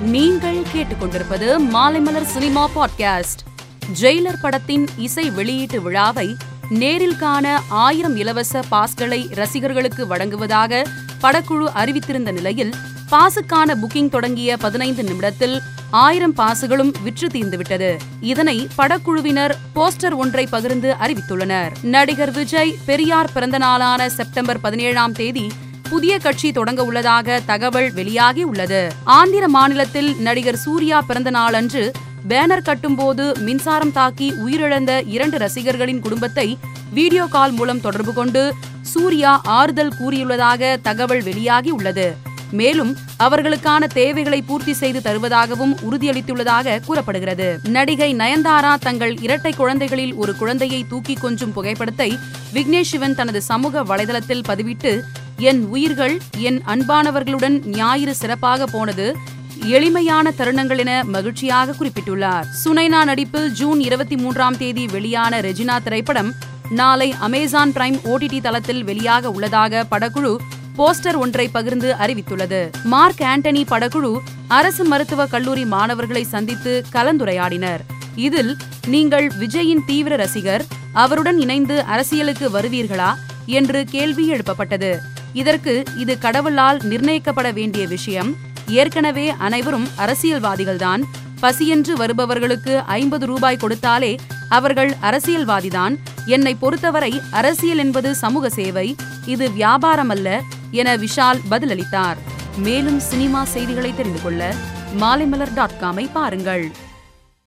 நீங்கள் கேட்டுக்கொண்டிருப்பது Maalaimalar cinema podcast. Jailer படத்தின் இசை வெளியீட்டு விழாவை நேரில் காண ஆயிரம் இலவச பாஸ்களை ரசிகர்களுக்கு வழங்குவதாக படக்குழு அறிவித்திருந்த நிலையில் பாசுக்கான புக்கிங் தொடங்கிய பதினைந்து நிமிடத்தில் ஆயிரம் பாசுகளும் விற்று தீர்ந்துவிட்டது. இதனை படக்குழுவினர் போஸ்டர் ஒன்றை பகிர்ந்து அறிவித்துள்ளனர். நடிகர் விஜய் பெரியார் பிறந்த நாளான செப்டம்பர் பதினேழாம் தேதி புதிய கட்சி தொடங்க உள்ளதாக தகவல் வெளியாகி உள்ளது. ஆந்திர மாநிலத்தில் நடிகர் சூர்யா பிறந்த நாளன்று பேனர் கட்டும்போது மின்சாரம் தாக்கி உயிரிழந்த இரண்டு ரசிகர்களின் குடும்பத்தை வீடியோ கால் மூலம் தொடர்பு கொண்டு சூர்யா ஆறுதல் கூறியுள்ளதாக தகவல் வெளியாகி உள்ளது. மேலும் அவர்களுக்கான தேவைகளை பூர்த்தி செய்து தருவதாகவும் உறுதியளித்துள்ளதாக கூறப்படுகிறது. நடிகை நயன்தாரா தங்கள் இரட்டை குழந்தைகளில் ஒரு குழந்தையை தூக்கி கொஞ்சும் புகைப்படத்தை விக்னேஷ் சிவன் தனது சமூக வலைதளத்தில் பதிவிட்டு என் உயிர்கள் என் அன்பானவர்களுடன் ஞாயிறு சிறப்பாக போனது எளிமையான தருணங்கள் என மகிழ்ச்சியாக குறிப்பிட்டுள்ளார். சுனைனா நடிப்பில் ஜூன் இருபத்தி மூன்றாம் தேதி வெளியான ரெஜினா திரைப்படம் நாளை அமேசான் பிரைம் ஓடிடி தளத்தில் வெளியாக உள்ளதாக படக்குழு போஸ்டர் ஒன்றை பகிர்ந்து அறிவித்துள்ளது. மார்க் ஆண்டனி படக்குழு அரசு மருத்துவக் கல்லூரி மாணவர்களை சந்தித்து கலந்துரையாடினர். இதில் நீங்கள் விஜயின் தீவிர ரசிகர் அவருடன் இணைந்து அரசியலுக்கு வருவீர்களா? என்று கேள்வி எழுப்பப்பட்டது. இதற்கு இது கடவுளால் நிர்ணயிக்கப்பட வேண்டிய விஷயம். ஏற்கனவே அனைவரும் அரசியல்வாதிகள்தான். பசியென்று வருபவர்களுக்கு ஐம்பது ரூபாய் கொடுத்தாலே அவர்கள் அரசியல்வாதிதான். என்னை பொறுத்தவரை அரசியல் என்பது சமூக சேவை இது வியாபாரம் அல்ல என விஷால் பதிலளித்தார். மேலும் சினிமா செய்திகளை தெரிந்து கொள்ள மாலைமலர் டாட் காமை பாருங்கள்.